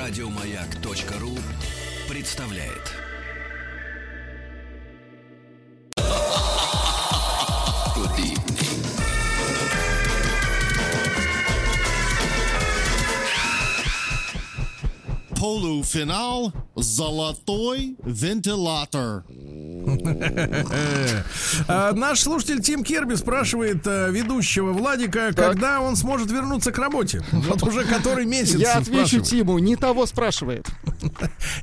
Радиомаяк.ру представляет. Полуфинал «Золотой вентилятор». А, Наш слушатель Тим Керби спрашивает э, ведущего Владика, когда он сможет вернуться к работе. Вот уже который месяц Я отвечу. Тиму, не того спрашивает.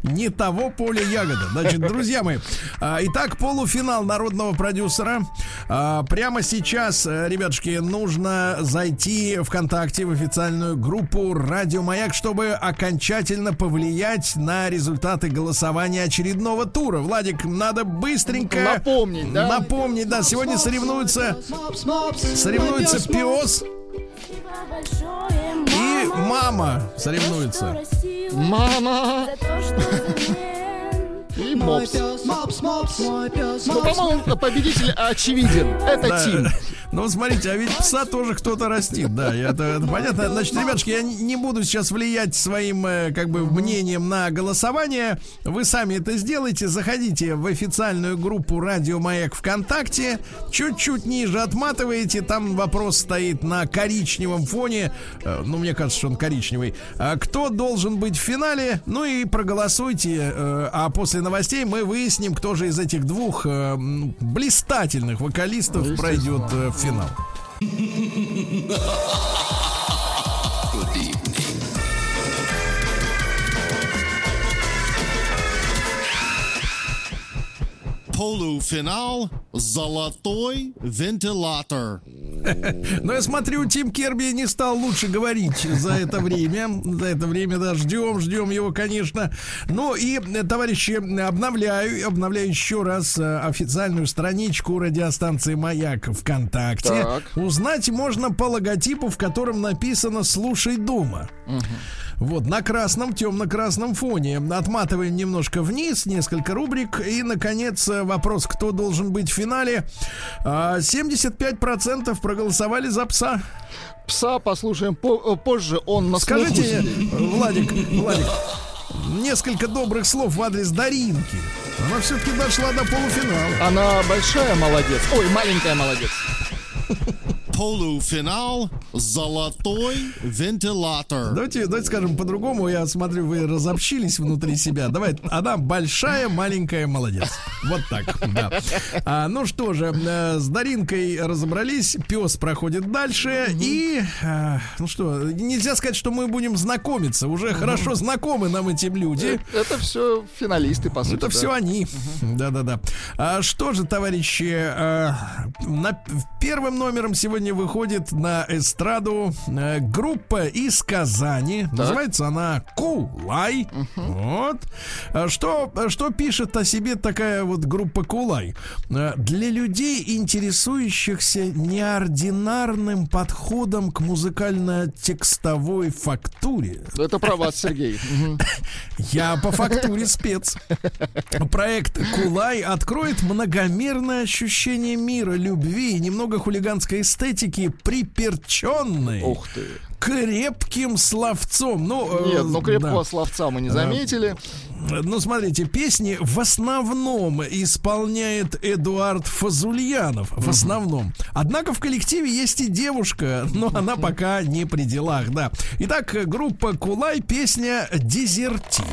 Не того поля ягода. Значит, друзья мои, а, итак, полуфинал народного продюсера. А, Прямо сейчас, э, ребятушки, нужно зайти ВКонтакте в официальную группу Радио Маяк, чтобы окончательно повлиять на результаты голосования очередного тура. Владик, надо быстренько Напомнить, да? Напомнить, да. Сегодня соревнуются, соревнуются пес и мама! Соревнуются. Мама и мопс. Ну, по-моему, победитель очевиден. Это Да. Тим. Ну, смотрите, а ведь пса тоже кто-то растит, да, это, это понятно. Значит, ребятушки, я не не буду сейчас влиять своим, э, как бы, мнением на голосование. Вы сами это сделайте. Заходите в официальную группу Радио Маяк ВКонтакте. Чуть-чуть ниже отматываете. Там вопрос стоит на коричневом фоне. Э, Ну, мне кажется, что он коричневый. А Кто должен быть в финале? Ну и проголосуйте. э, А после новостей мы выясним, кто же из этих двух э, блистательных вокалистов пройдет э, в финал. Полуфинал «Золотой вентилятор». Но я смотрю, Тим Керби не стал лучше говорить за это время. За это время, да, ждем, ждем его, конечно. Ну и, э, товарищи, обновляю, обновляю еще раз э, официальную страничку радиостанции «Маяк» ВКонтакте. Так. Узнать можно по логотипу, в котором написано «Слушай дома». Вот, на красном, темно-красном фоне. Отматываем немножко вниз, несколько рубрик. И, наконец, э, вопрос, кто должен быть в финале. А, 75% проголосовали за пса. Пса послушаем по- э, позже. Он на Скажите. Владик, Владик, несколько добрых слов в адрес Даринки. Она все-таки дошла до полуфинала. Она большая молодец. Ой, маленькая молодец. Полуфинал «Золотой вентилятор». Давайте, давайте скажем по-другому. Я смотрю, вы разобщились внутри себя. Давай, она большая, маленькая, молодец. Вот так, да. А, ну что же, э, с Даринкой разобрались. Пес проходит дальше. И, э, ну что, нельзя сказать, что мы будем знакомиться. Уже хорошо знакомы нам эти люди. Это все финалисты, по сути. Это да. все они. Да-да-да. А что же, товарищи, э, на, первым номером сегодня выходит на эстраду э, группа из Казани. Называется она Кулай. Вот. А Что, что пишет о себе такая вот группа Кулай? Э, Для людей, интересующихся неординарным подходом к музыкально-текстовой фактуре. Это про вас, Сергей. Я по фактуре спец. Проект Кулай откроет многомерное ощущение мира, любви и немного хулиганской эстетики, приперченной Ух ты. крепким словцом. Ну, э, Нет, ну крепкого да. словца мы не заметили. Ну, смотрите, песни в основном исполняет Эдуард Фазульянов. В основном. Однако в коллективе есть и девушка, но она пока не при делах, да. Итак, группа Кулай, песня «Дезертир».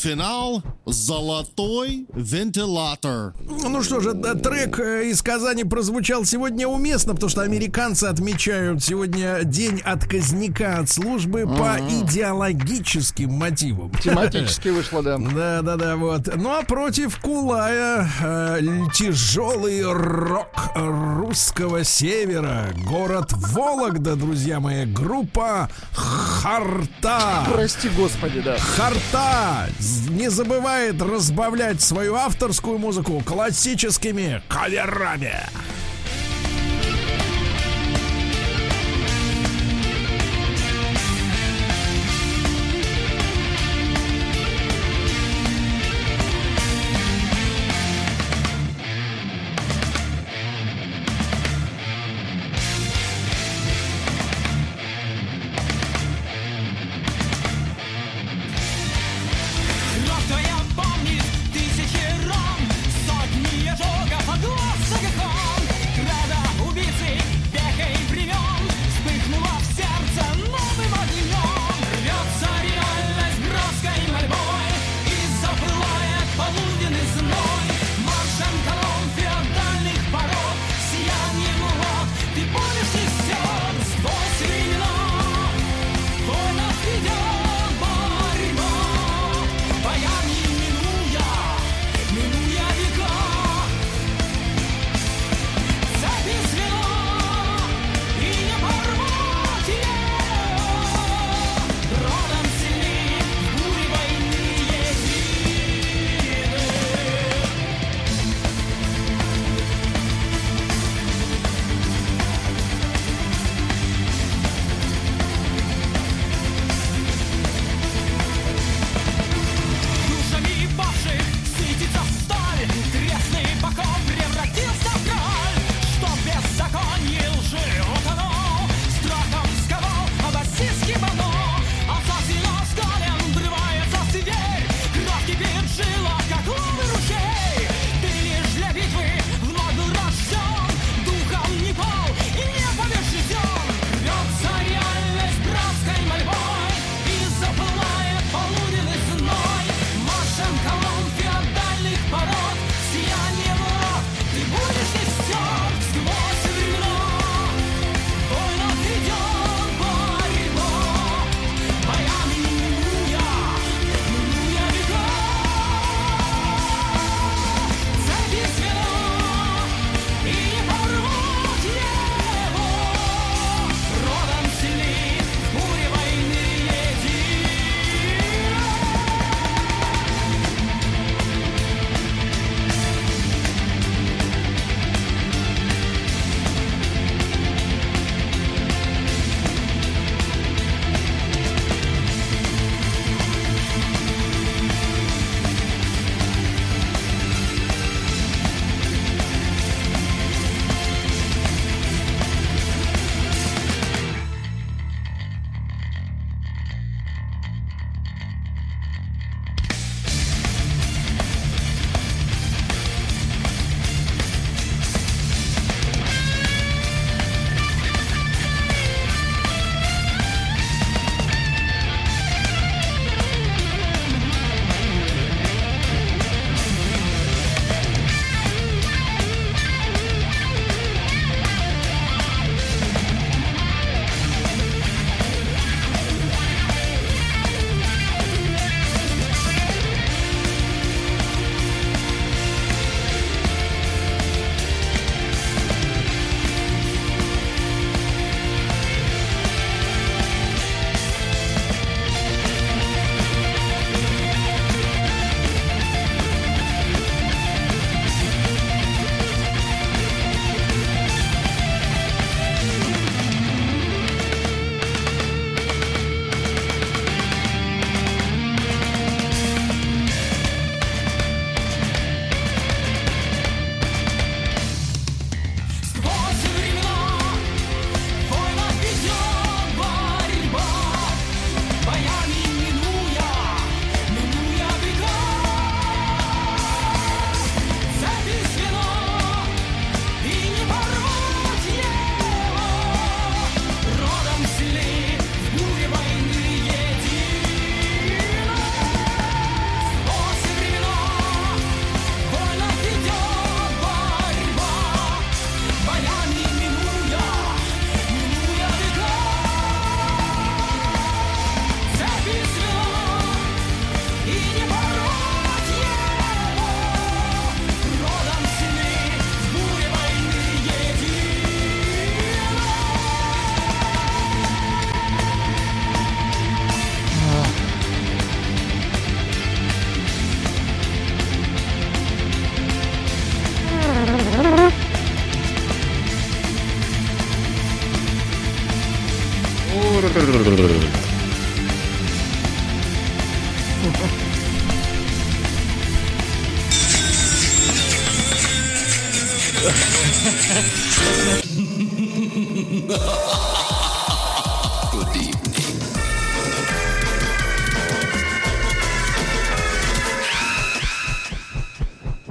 Полуфинал «Золотой вентилятор». Ну что же, да, трек э, из Казани прозвучал сегодня уместно, потому что американцы отмечают сегодня день отказника от службы по идеологическим мотивам. Тематически вышло, да. Да, да, да, вот. Ну а против Кулая э, тяжелый рок русского севера. Город Вологда, друзья мои. Группа Харта. Прости, господи, да. Харта не забывает разбавлять свою авторскую музыку классическими каверами.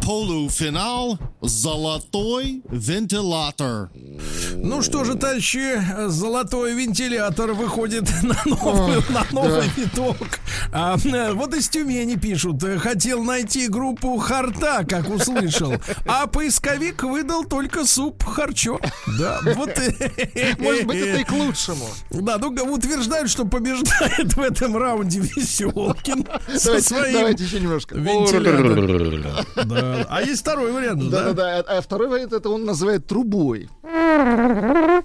Полуфинал «Золотой вентилятор». Ну что же, товарищи, золотой вентилятор выходит на новый, на новый виток. А, э, вот из Тюмени пишут, э, хотел найти группу Харта, как услышал, а поисковик выдал только суп Харчо. Да, вот. э, Может быть, это и к лучшему. Да, ну утверждают, что побеждает в этом раунде Веселкин со своим давайте еще немножко. вентилятором. Да. А есть второй вариант, да? Да-да-да. А второй вариант это он называет трубой.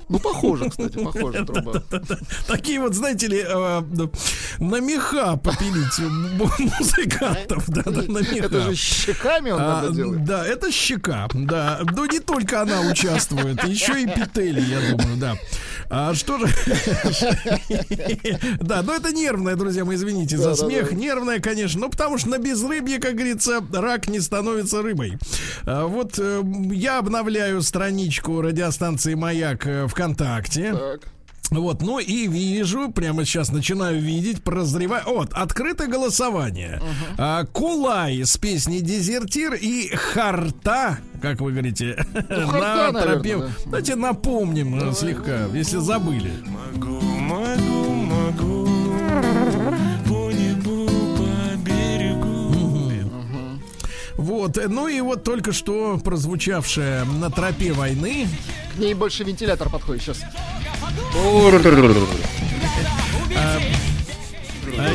Ну, похоже, кстати, похоже труба. Такие вот, знаете ли, э, на меха попилить музыкантов, да, да, на меха. Это же щеками он А, надо делать. да, это щека, да. Но не только она участвует, еще и петели, я думаю, да. А что же... Да, но это нервное, друзья мои, извините за смех. Нервное, конечно, ну потому что на безрыбье, как говорится, рак не становится рыбой. А, Вот э, я обновляю страничку радиостанции «Маяк» э, ВКонтакте. Так. Вот, ну и вижу, прямо сейчас начинаю видеть, прозреваю. Вот, открытое голосование. А, Кулай с песней Дезертир и Харта, как вы говорите, Харта, на тропе. наверное, да. Давайте напомним э, слегка, если забыли. Могу, могу, могу Вот, ну и вот только что прозвучавшая на тропе войны. К ней больше вентилятор подходит сейчас.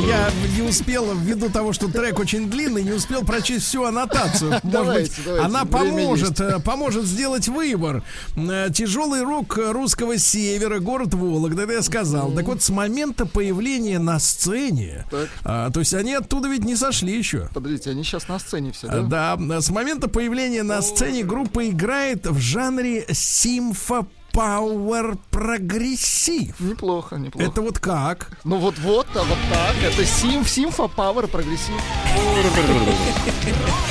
Я не успел, ввиду того, что трек очень длинный, не успел прочесть всю аннотацию. Может Давайте, быть, давайте, она поможет, э, поможет сделать выбор. Э, Тяжелый рок русского севера, город Вологда, это я сказал. Так вот, с момента появления на сцене, Так. а, то есть они оттуда ведь не сошли еще. Подождите, они сейчас на сцене все, Э, да? Да, с момента появления на сцене группа играет в жанре симфо-power-progressive. Неплохо, неплохо. Это вот как? Ну вот-вот, а вот так. Это сим, симфо, power, progressive.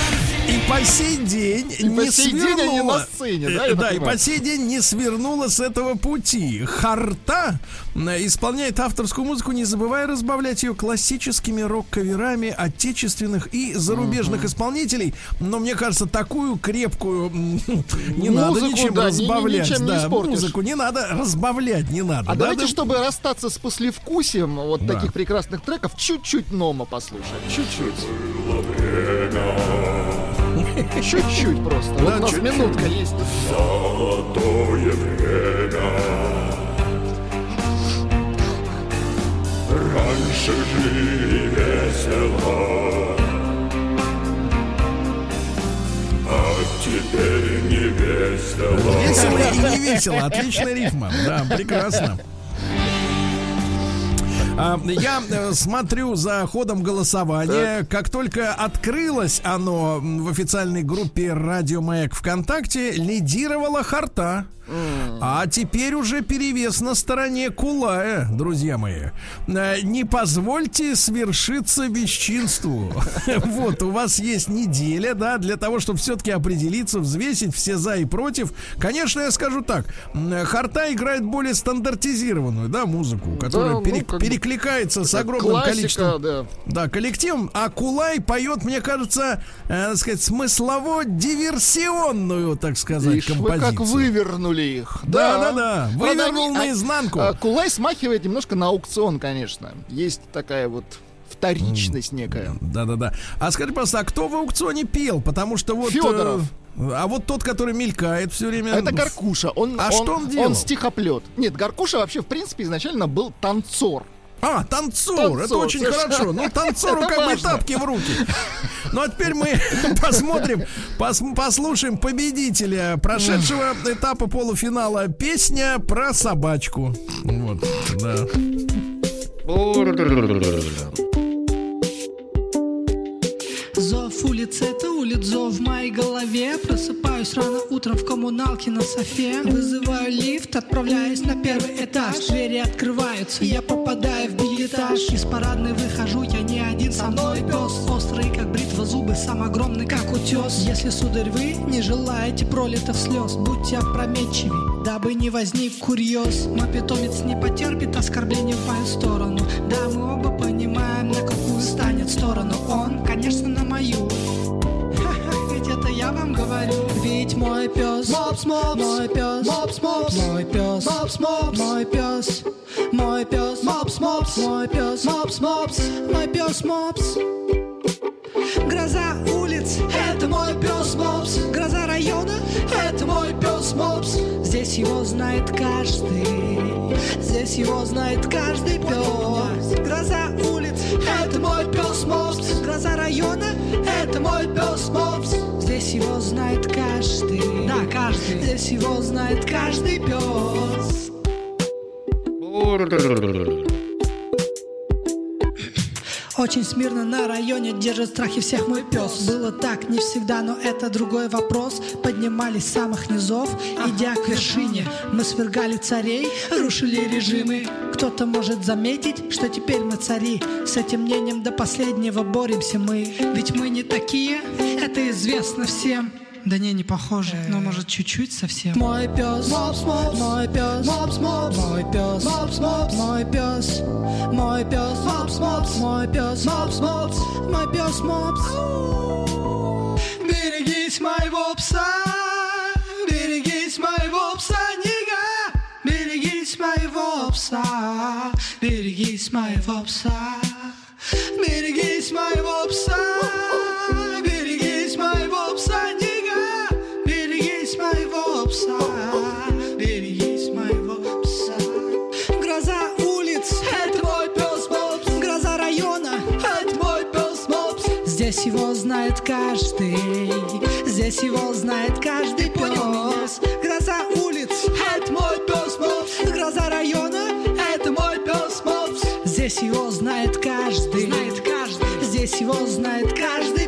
По сей день И не по сей день они свернула. на сцене, да, Э, Да, и по сей день не свернула с этого пути. Харта э, исполняет авторскую музыку, не забывая разбавлять ее классическими рок-каверами отечественных и зарубежных исполнителей. Но мне кажется, такую крепкую не надо Музыку, ничем да, ни- ни- разбавлять. ничем не да, музыку не надо разбавлять, не надо. А Да, давайте, да. чтобы расстаться с послевкусием вот Да. таких прекрасных треков, чуть-чуть Нома послушаем. Чуть-чуть. Чуть-чуть просто. Вот у нас чуть-чуть. минутка есть. Весело и не весело. Отличная рифма. Да, прекрасно. А, Я э, смотрю за ходом голосования. Как только открылось оно в официальной группе Радио Маяк ВКонтакте, лидировала Харта. А теперь уже перевес на стороне Кулая, друзья мои. Э, Не позвольте свершиться бесчинству. Вот, у вас есть неделя, да, для того, чтобы все-таки определиться, взвесить все за и против. Конечно, я скажу так. Харта играет более стандартизированную, да, музыку, которая ну, перек- перекликается с огромным Классика, количеством да. да, коллективом, а Кулай поет, мне кажется, э, так сказать, смыслово-диверсионную, так сказать, Ишь, вы композицию. как вывернули их. Да, да, да. Правда, Вывернул а- наизнанку. а, Кулай смахивает немножко на аукцион, конечно. Есть такая вот вторичность некая. Да-да-да. А скажи, пожалуйста, а кто в аукционе пел? Потому что вот... Э, а вот тот, который мелькает все время... Это Гаркуша. Он, А что он делал? Он стихоплет. Нет, Гаркуша вообще, в принципе, изначально был танцор. А, танцор, Танцор, это очень хорошо. Ну, танцору как бы тапки в руки. Ну, а теперь мы посмотрим, пос- послушаем победителя прошедшего этапа полуфинала. Песня про собачку. Вот, да. Зов улиц это улиц, в моей голове Просыпаюсь рано утром в коммуналке на софе Вызываю лифт, отправляюсь на первый этаж Двери открываются, я попадаю в этаж Из парадной выхожу, я не один, со мной пес. Острый, как бритва, зубы, сам огромный, как утес. Если, сударь, вы не желаете пролитых слез Будьте опрометчивей, дабы не возник курьез. Мой питомец не потерпит оскорбления в мою сторону Да, мы оба понимаем, на какую станет сторону Он, конечно, на мою. Ведь это я вам говорю. Ведь мой пес Мопс, мопс Мой пес Мопс, мопс Мой пес Мопс, мопс. Мой пес Мой пес Мопс, мопс. Мой пес Мопс, мопс. Мой пес Мопс. Гроза улиц. Это мой пес Мопс. Гроза района. Это мой пес Мопс. Здесь его знает каждый. Здесь его знает каждый пес Гроза улиц. Это мой пес Мопс. Гроза района. Это мой пес Мопс. Здесь его знает каждый. Да, каждый. Здесь его знает каждый пес Очень смирно на районе держит страхи всех мой пес. Было так не всегда, но это другой вопрос. Поднимались с самых низов, идя к вершине. Мы свергали царей, рушили режимы. Кто-то может заметить, что теперь мы цари. С этим мнением до последнего боремся мы. Ведь мы не такие, это известно всем да не, не похоже, но может чуть-чуть совсем. Мой пес, мопс, мопс, мой пес, мопс, мопс, мой пес, мопс, мопс, мой пес, мой пес, мопс, мопс, мой пес, мопс, мопс, мой пес, мопс. Берегись моего пса, берегись моего пса, нига, берегись моего пса, берегись моего пса, берегись моего пса. Его знает каждый, здесь его знает каждый пес. Гроза улиц, это мой пес Мопс. Гроза района, это мой пес Мопс. Здесь его знает каждый, знает каждый. Здесь его знает каждый